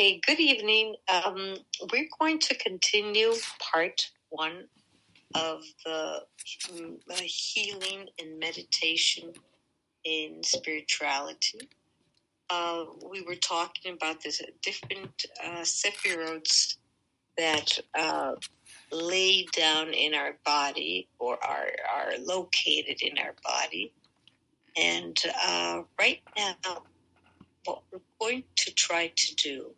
Okay, good evening. Um, we're going to continue part one of the uh, healing and meditation in spirituality. Uh, we were talking about the different uh, sephirots that uh, lay down in our body or are, are located in our body. And uh, right now, what we're going to try to do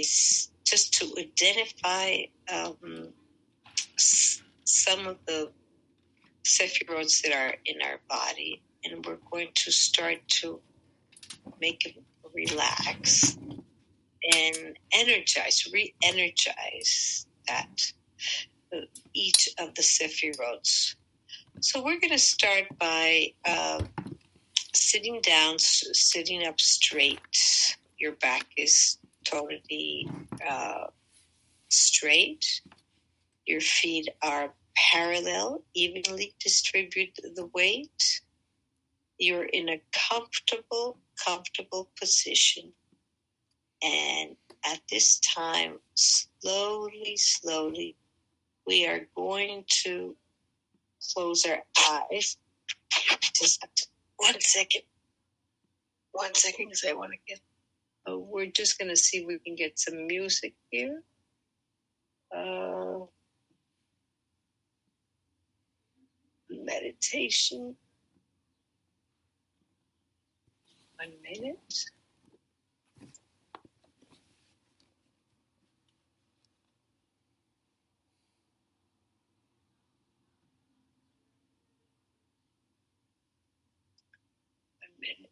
is just to identify um, some of the sephirots that are in our body, and we're going to start to make it relax and energize, re-energize that uh, each of the sephirots. So we're going to start by uh, sitting down, sitting up straight. Your back is totally uh, straight. Your feet are parallel, evenly distribute the weight. You're in a comfortable, comfortable position. And at this time, slowly, slowly, we are going to close our eyes. Just one second. One second, because I want to get. Uh, we're just going to see if we can get some music here. Uh, meditation. One minute. One minute.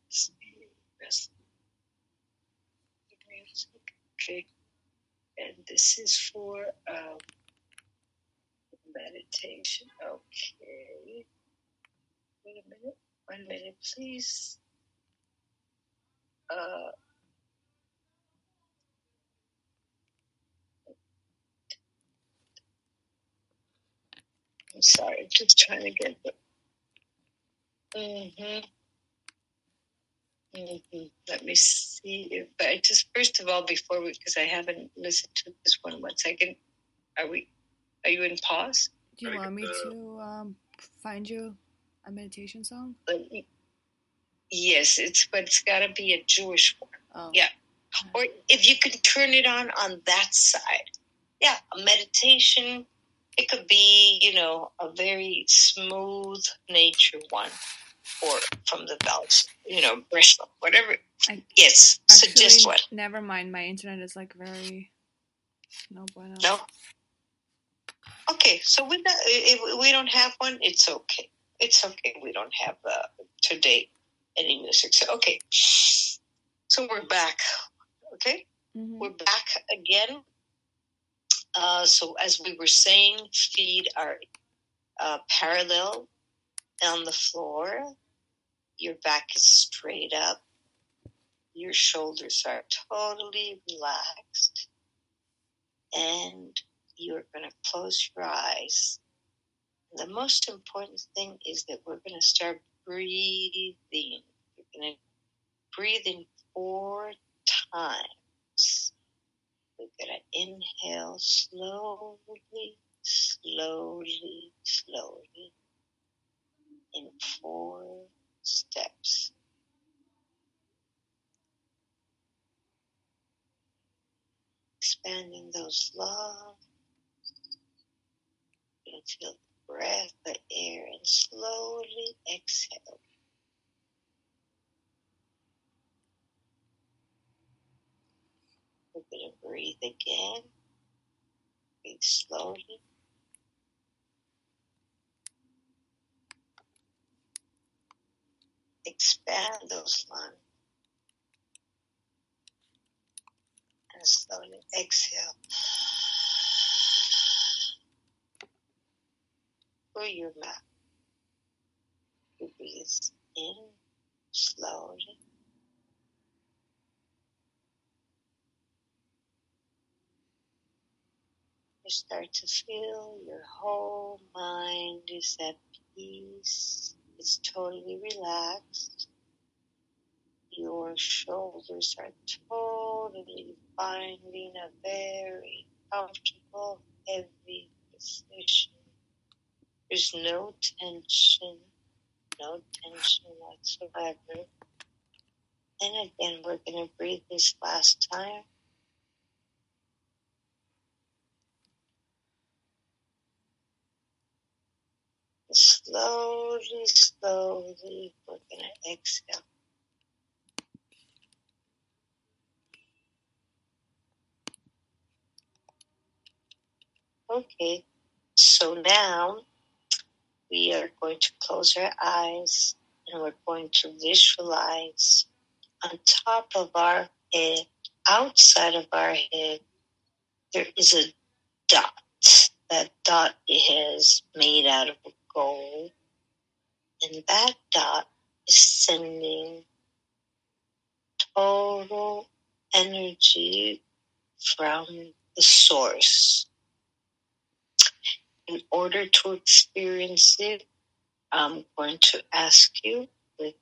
Rest the And this is for um, meditation. Okay. Wait a minute. One minute, please. Uh, I'm sorry. Just trying to get the. Mm-hmm. Hmm Let me see. If, but I just first of all, before we, because I haven't listened to this one. One second. Are we? Are you in pause? Do you want me the- to um, find you a meditation song? Me- Yes, it's but it's got to be a Jewish one. Oh, Yeah. Or if you could turn it on on that side. Yeah, a meditation. It could be, you know, a very smooth nature one, or from the bells, you know, Bristol, whatever. I- yes, suggest Actually, one. never mind. My internet is like very no bueno. No. Okay, so with that, if we don't have one, it's okay. It's okay. We don't have uh, today any music. So okay, so we're back. Okay. Mhm. We're back again. Uh, so as we were saying, feed are uh, parallel on the floor. Your back is straight up. Your shoulders are totally relaxed. And you're going to close your eyes. The most important thing is that we're going to start breathing. You're going to breathe in four times. We're going to inhale slowly, slowly, slowly in four steps. Expanding those lungs. You can feel the breath, the air, and slowly exhale. We're going to breathe again. Breathe slowly. And slowly exhale. Through your mouth. You breathe in slowly. You start to feel your whole mind is at peace. It's totally relaxed. Your shoulders are totally finding a very comfortable, heavy position. There's no tension, no tension whatsoever. And again, we're going to breathe this last time. Slowly, slowly, we're going to exhale. Okay, so now we are going to close our eyes and we're going to visualize on top of our head, outside of our head, there is a dot. That dot is made out of gold. And that dot is sending total energy from the source. In order to experience it, I'm going to ask you with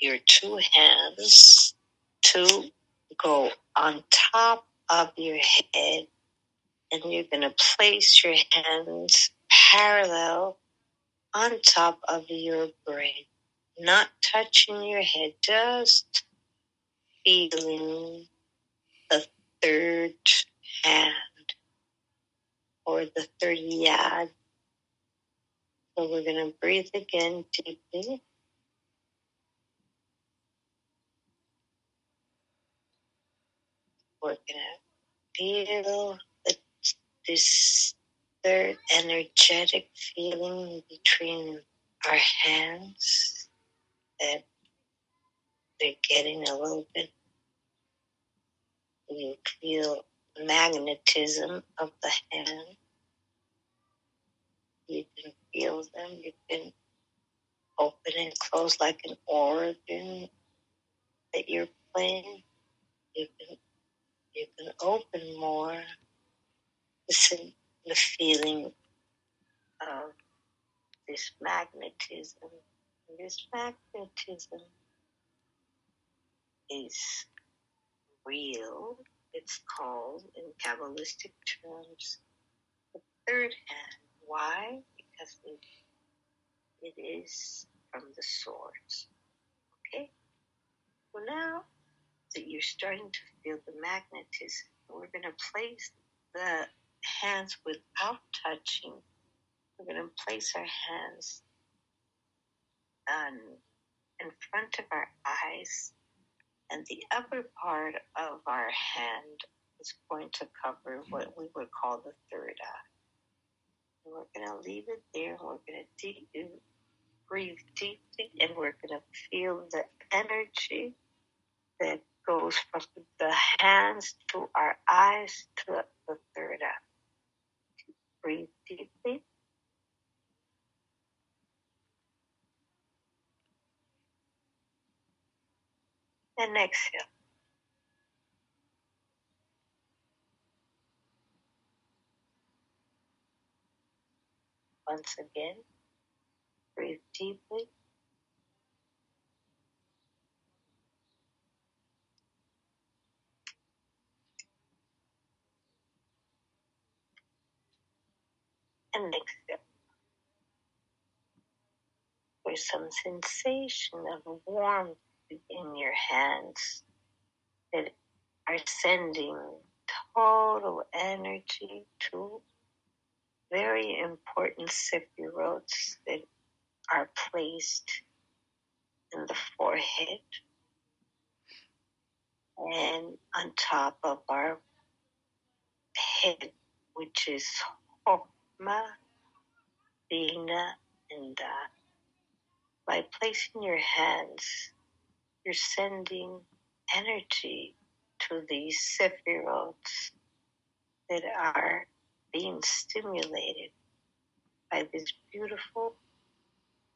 your two hands to go on top of your head and you're going to place your hands parallel on top of your brain, not touching your head, just feeling the third hand or the third yad. So we're going to breathe again deeply. We're going to feel this third energetic feeling between our hands that they're getting a little bit. You feel magnetism of the hand. You can feel them. You can open and close like an organ that you're playing. You can you can open more. Listen the feeling of this magnetism. This magnetism is real. It's called, in Kabbalistic terms, the third hand. Why? Because it, it is from the source. Okay? Well, now that you're starting to feel the magnetism, we're going to place the hands without touching. We're going to place our hands on, in front of our eyes, and the upper part of our hand is going to cover what we would call the third eye. We're going to leave it there. We're going to deep, breathe deeply, and we're going to feel the energy that goes from the hands to our eyes to the third eye. Breathe deeply. And exhale. Once again, breathe deeply. and exhale. There's some sensation of warmth in your hands that are sending total energy to very important sephiroths that are placed in the forehead and on top of our head, which is Ma, Bina, and Da. By placing your hands, you're sending energy to these sephiroths that are being stimulated by this beautiful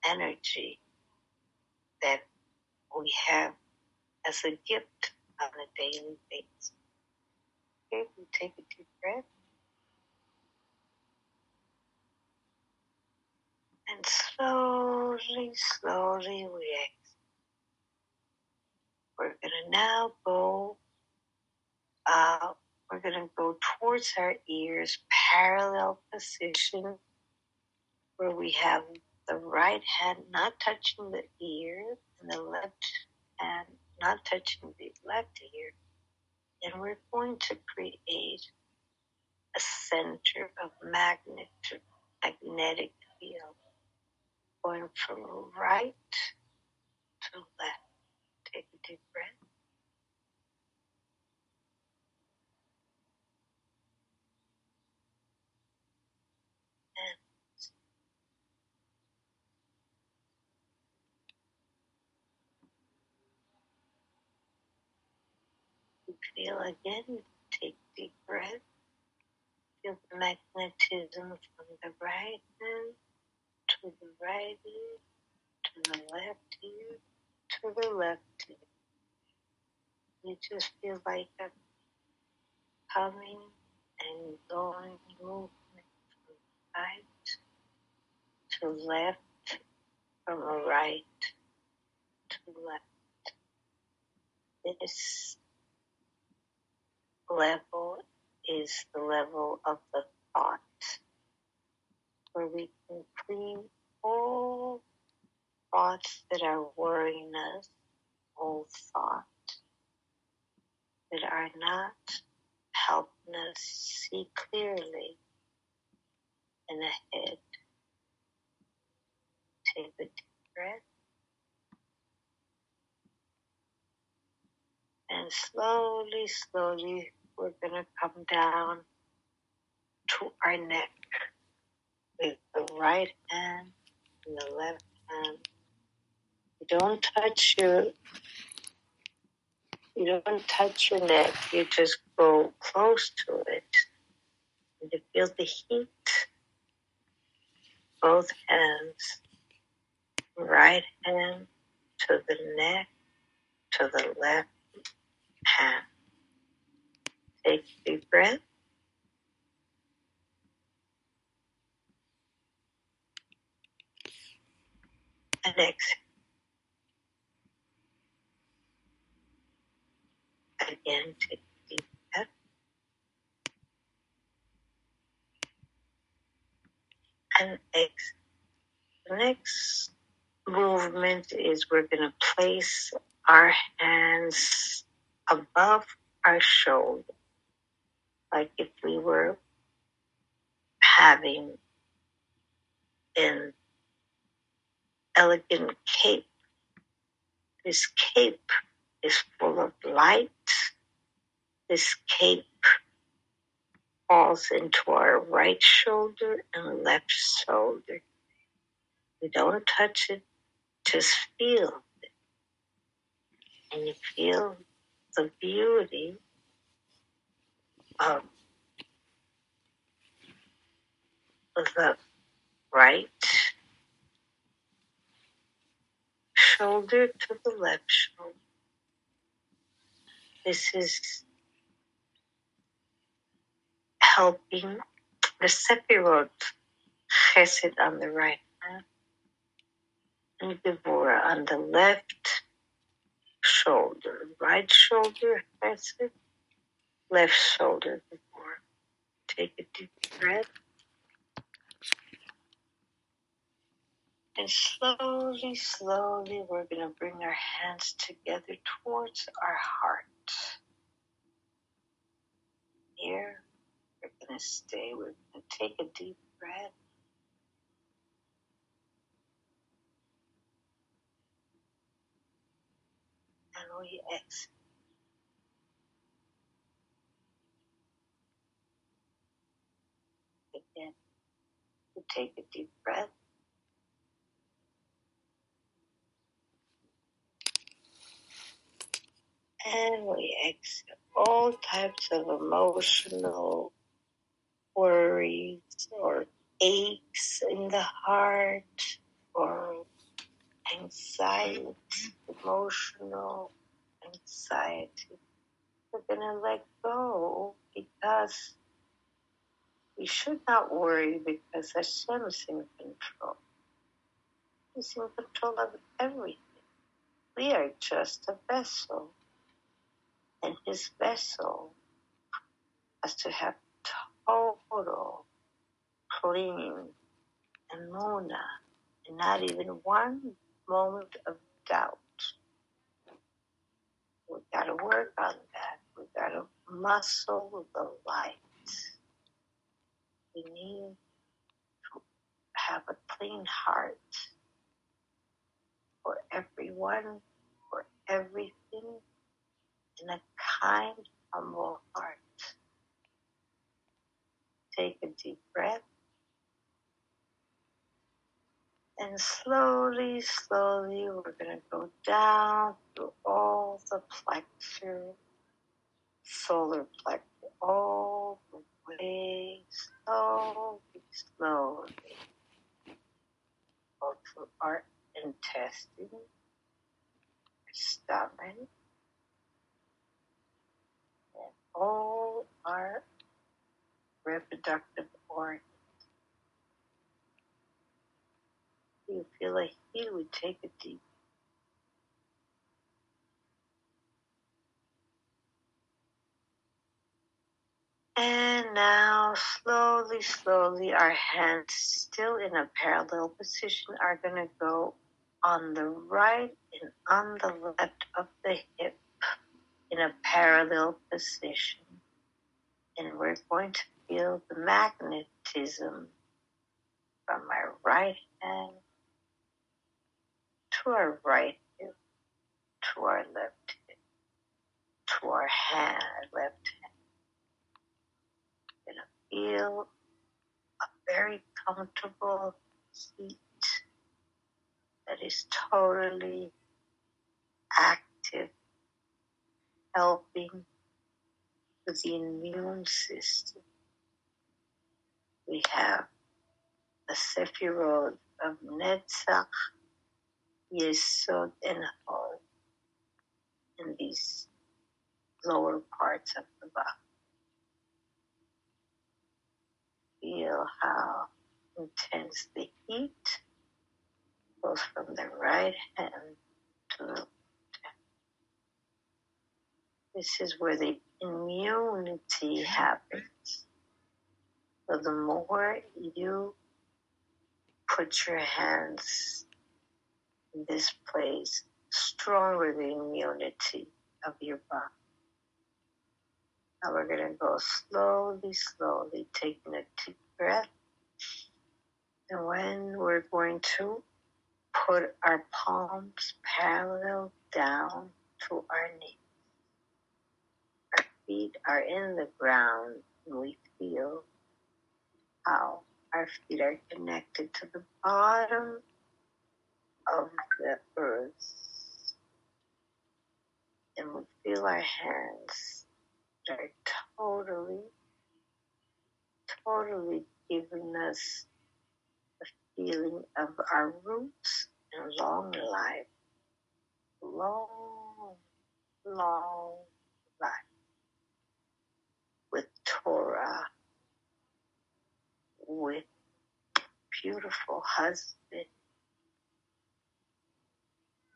energy that we have as a gift on a daily basis. Okay, we take a deep breath. and slowly, slowly we exhale. We're to now go Uh, we're to go towards our ears, parallel position, where we have the right hand not touching the ear and the left hand not touching the left ear. And we're going to create a center of magnet, magnetic field going from right to left. Take a deep breath. Feel again. Take deep breath. Feel the magnetism from the right hand to the right ear, to the left ear, to the left ear. You just feel like a coming and going movement from right to left, from right to left. This level is the level of the thought, where we can clean all thoughts that are worrying us, all thoughts that are not helping us see clearly and ahead. Take a deep breath. And slowly, slowly, we're going to come down to our neck with the right hand and the left hand. You don't touch your you don't touch your neck, you just go close to it. And you feel the heat. Both hands. Right hand to the neck, to the left hand. Take a deep breath. And exhale. Again, take a deep breath. And exhale. The next movement is we're going to place our hands above our shoulder, like if we were having an elegant cape. This cape is full of light. This cape falls into our right shoulder and left shoulder. We don't touch it, just feel it. And you feel the beauty Um, of the right shoulder to the left shoulder. This is helping the Sephirot Chesed on the right and Gevurah on the left shoulder, right shoulder, it. Left shoulder before. Take a deep breath. And slowly, slowly, we're going to bring our hands together towards our heart. Here, we're going to stay. We're going to take a deep breath. And we exhale. Again, take a deep breath. And we exhale all types of emotional worries or aches in the heart or anxiety, emotional anxiety. We're going to let go because we should not worry because Hashem is in control. He's in control of everything. We are just a vessel. And his vessel has to have total clean emunah and not even one moment of doubt. We gotta work on that. We gotta muscle the light. We need to have a clean heart for everyone, for everything, in a kind, humble heart. Take a deep breath. And slowly, slowly, we're going to go down through all the plexus, solar plexus, all the way, slowly, slowly. Go through our intestine, our stomach, and all our reproductive organs. You feel like heat, would take a deep And now, slowly, slowly, our hands still in a parallel position are going to go on the right and on the left of the hip in a parallel position. And we're going to feel the magnetism from our right hand to our right hip, to our left hip, to our hand, left hand. Feel a very comfortable heat that is totally active, helping with the immune system. We have the Sephirot of Netzach, Yesod, and Hod in these lower parts of the body. How intense the heat goes from the right hand to the left hand. This is where the immunity happens. So the more you put your hands in this place, stronger the immunity of your body. Now we're going to go slowly, slowly, taking a deep breath. And when we're going to put our palms parallel down to our knees, our feet are in the ground, and we feel how our feet are connected to the bottom of the earth. And we feel our hands are totally, totally giving us the feeling of our roots and long life. Long, long life with Torah, with beautiful husband,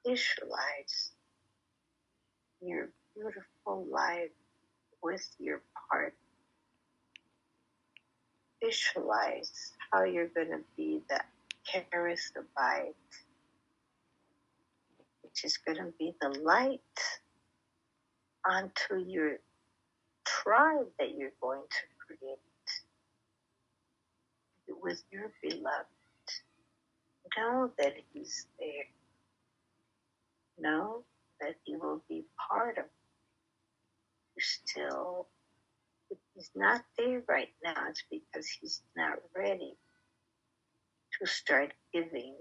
visualize your beautiful life with your partner. Visualize how you're going to be the charismite, which is going to be the light onto your tribe that you're going to create with your beloved. Know that He's there. Know that He will be part of you still. He's not there right now, it's because He's not ready to start giving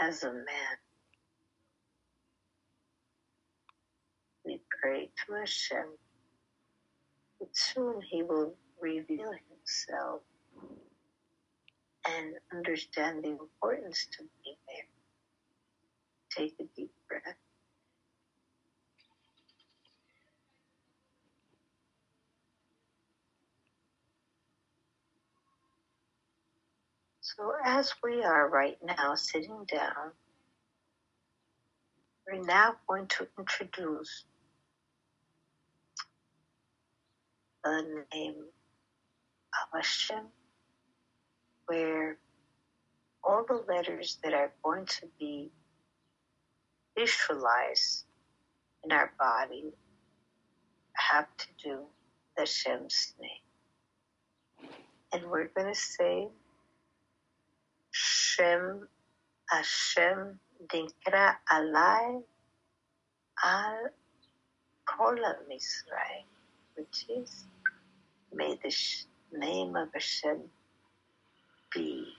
as a man. We pray to Hashem that soon He will reveal Himself and understand the importance to be there. Take a deep breath. So, as we are right now sitting down, we're now going to introduce the name of Hashem, where all the letters that are going to be visualized in our body have to do with Hashem's name. And we're going to say Shem Hashem Dinkra Alai Al Kola Misrael, which is may the name of Hashem be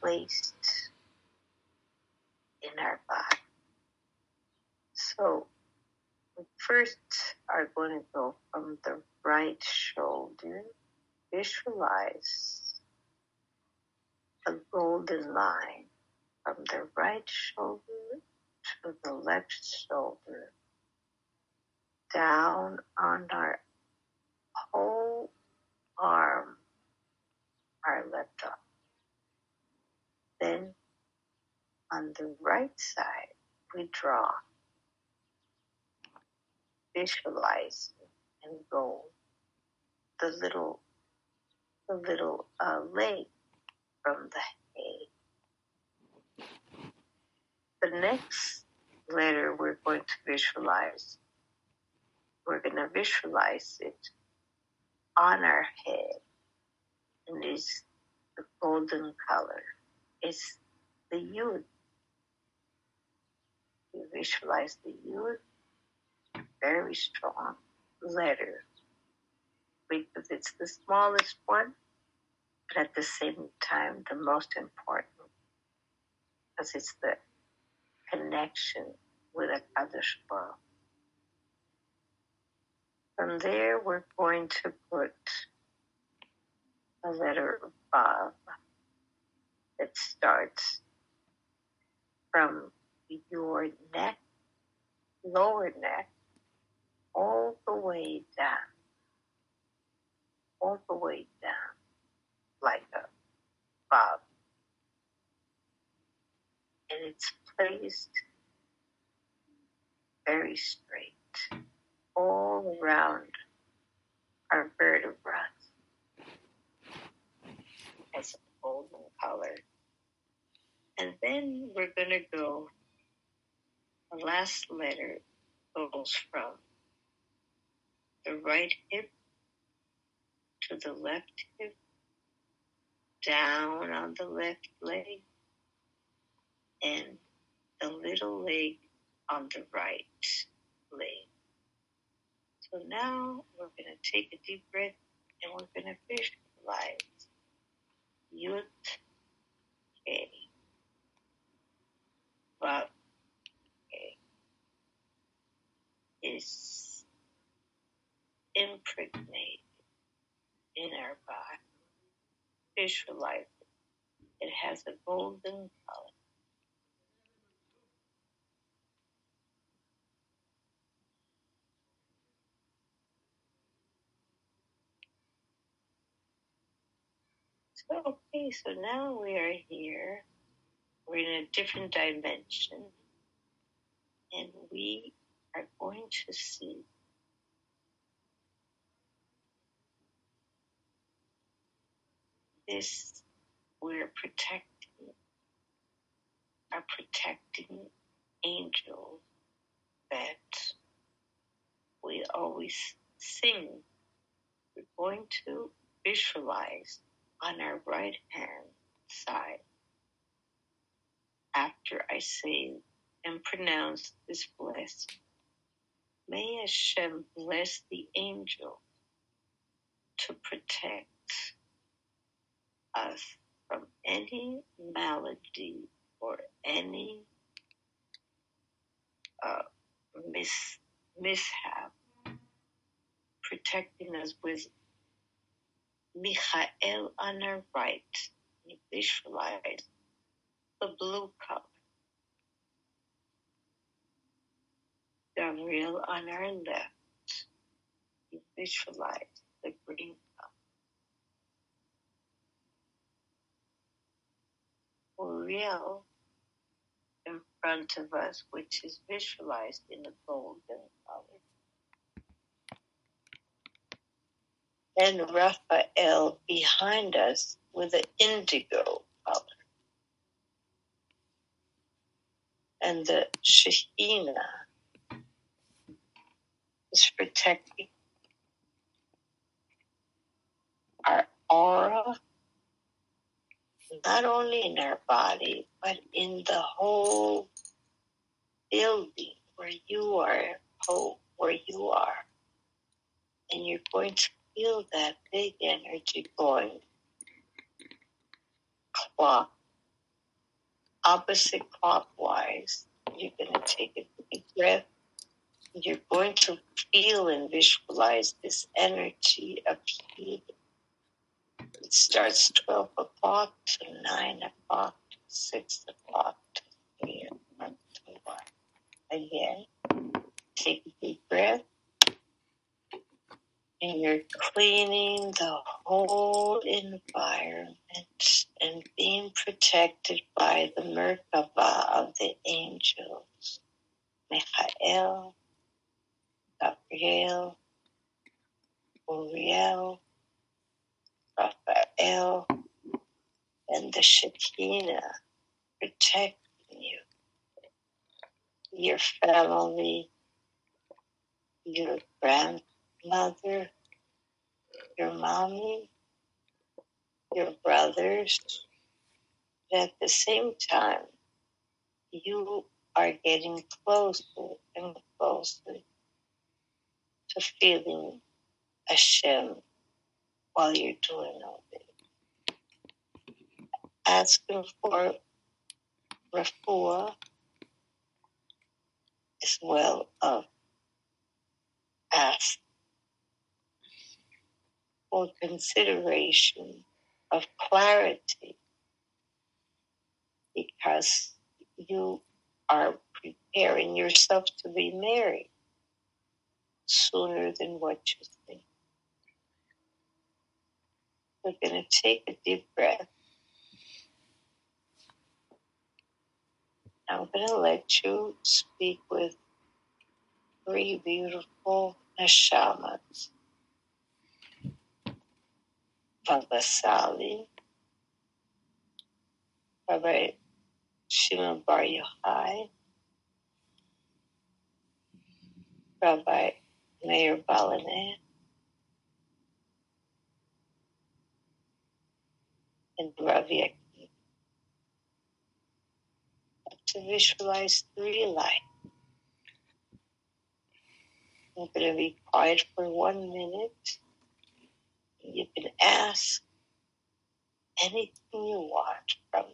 placed in our body. So we first are going to go from the right shoulder, visualize a golden line from the right shoulder to the left shoulder, down on our whole arm, our left arm. Then on the right side, we draw, visualize, and go. The little, the little uh, leg from the head. The next letter we're going to visualize, we're going to visualize it on our head. And is the golden color. It's the Yud. You visualize the Yud, very strong letter, because it's the smallest one, but at the same time the most important, because it's the connection with a Kadosh Baruch. From there, we're going to put a letter Vav that starts from your neck, lower neck, all the way down, all the way down, like a bob. And it's placed very straight all around our vertebrae as a golden color. And then we're going to go, the last letter goes from the right hip to the left hip, down on the left leg, and the little leg on the right leg. So now we're going to take a deep breath and we're going to visualize Yud K. Vav is impregnated in our body. It. It has a golden color. So, okay, so now we are here. We're in a different dimension. And we are going to see this. We're protecting, are protecting angels that we always sing. We're going to visualize on our right hand side after I say and pronounce this blessing. May Hashem bless the angel to protect us from any malady or any uh, mis- mishap, protecting us with Michael on our right. You visualize the blue color. Gabriel on our left. You visualize the green Uriel in front of us, which is visualized in the golden color. and Raphael behind us with an indigo color. And the Shekhinah is protecting our aura, not only in our body, but in the whole building where you are, where you are. And you're going to feel that big energy going clock, opposite clockwise. You're going to take a deep breath. You're going to feel and visualize this energy of healing. It starts 12 o'clock to 9 o'clock to 6 o'clock to 3 o'clock to 1. Again, take a deep breath and you're cleaning the whole environment and being protected by the Merkava of the angels, Michael, Gabriel, Uriel, Raphael, and the Shekinah protecting you, your family, your grandmother, your mommy, your brothers. But at the same time, you are getting closer and closer to feeling Hashem while you're doing all this. Asking for refuah as well of ask for consideration of clarity because you are preparing yourself to be married sooner than what you think. We're going to take a deep breath. I'm going to let you speak with three beautiful neshamas Baba Sali, Rabbi Shimon Bar Yochai, Rabbi Meir Baal HaNes, and Ravi To visualize three lights. I'm going to be quiet for one minute. You can ask anything you want from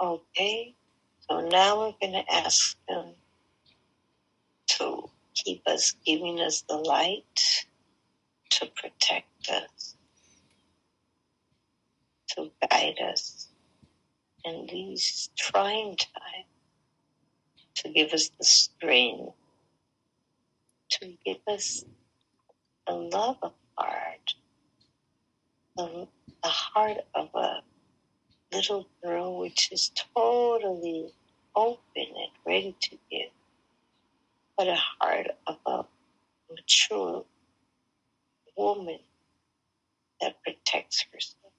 Okay, so now we're going to ask them to keep us, giving us the light to protect us, to guide us in these trying times, to give us the strength, to give us the love of heart, the, the heart of a little girl which is totally open and ready to give but a heart of a mature woman that protects herself.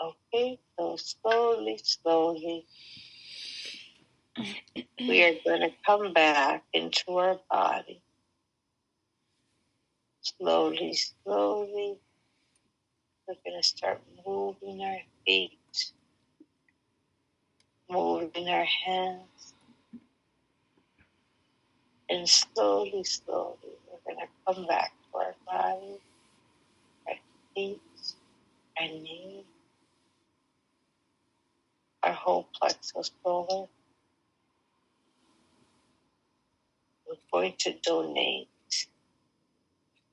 Okay, so slowly, slowly, we are going to come back into our body. Slowly, slowly, we're going to start moving our feet moving our hands. And slowly, slowly, we're going to come back to our body, our feet, our knees, our whole plexus solar. We're going to donate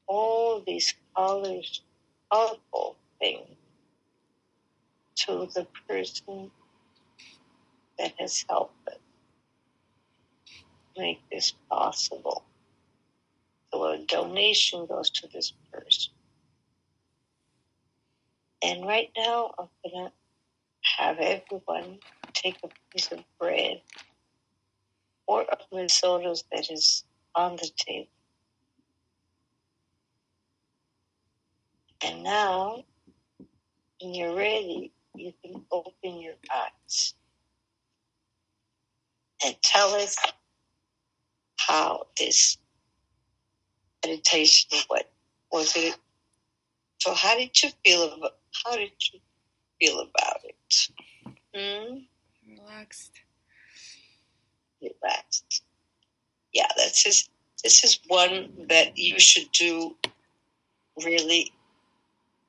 all these colors, colorful to the person that has helped make this possible. So a donation goes to this person. And right now, I'm going to have everyone take a piece of bread or of risotto that is on the table. And now, when you're ready, you can open your eyes and tell us how this meditation what was it so how did you feel about how did you feel about it? Hmm? relaxed. Relaxed. Yeah that's just this is one that you should do really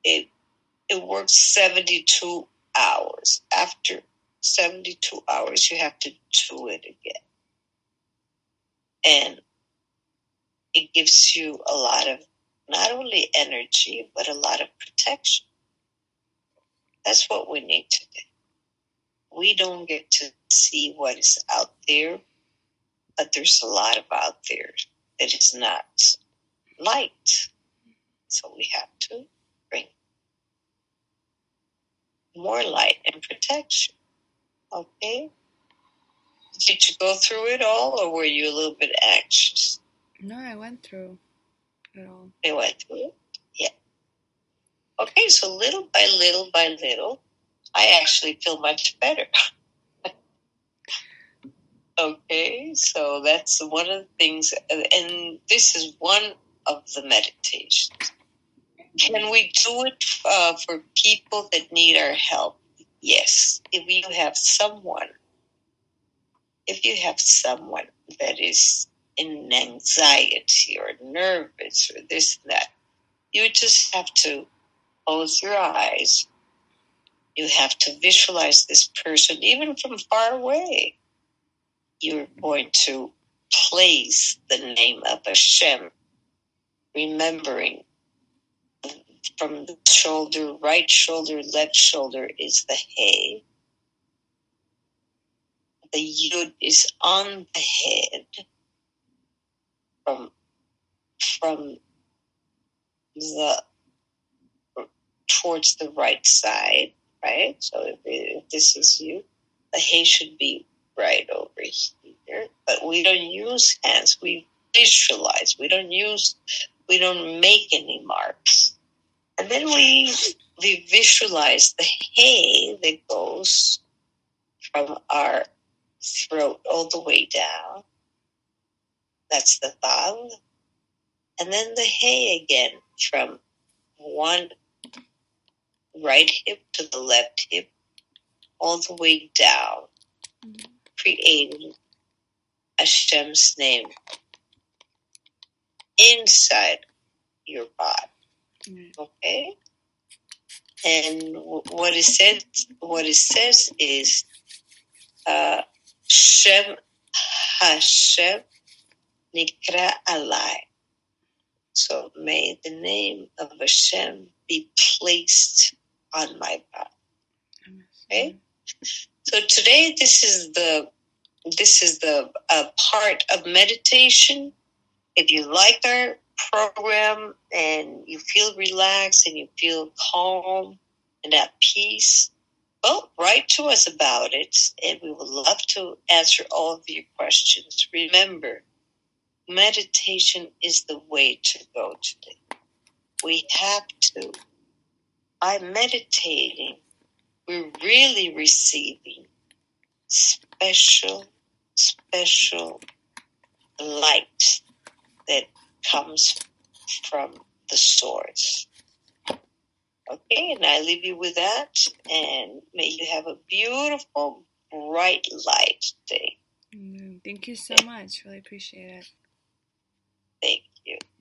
it it works 72 hours after 72 hours you have to do it again and it gives you a lot of not only energy, but a lot of protection. That's what we need to do. We don't get to see what is out there, but there's a lot of out there that is not light. So we have to bring more light and protection. Okay? Did you go through it all, or were you a little bit anxious? No, I went through it all. You went through it? Yeah. Okay, so little by little by little, I actually feel much better. okay, so that's one of the things, and this is one of the meditations. Can we do it uh, for people that need our help? Yes. If you have someone if you have someone that is in anxiety or nervous or this and that, you just have to close your eyes. You have to visualize this person, even from far away. You're going to place the name of Hashem, remembering from the shoulder, right shoulder, left shoulder is the hay the yud is on the head from from the towards the right side, right? So if, if this is you, the hay should be right over here. But we don't use hands. We visualize. We don't use. We don't make any marks. And then we we visualize the hay that goes from our throat all the way down. That's the thumb. And then the hay again from one right hip to the left hip, all the way down, creating Hashem's name inside your body. Mm-hmm. Okay? And what it says, what it says is, uh, Shem Hashem Nikra Alai. So may the name of Hashem be placed on my body. Okay? So today this is the this is the uh, part of meditation. If you like our program and you feel relaxed and you feel calm and at peace, well, write to us about it, and we would love to answer all of your questions. Remember, meditation is the way to go today. We have to. By meditating, we're really receiving special, special light that comes from the source. Okay, and I leave you with that, and may you have a beautiful, bright light day. Mm, thank you so much. Really appreciate it. Thank you.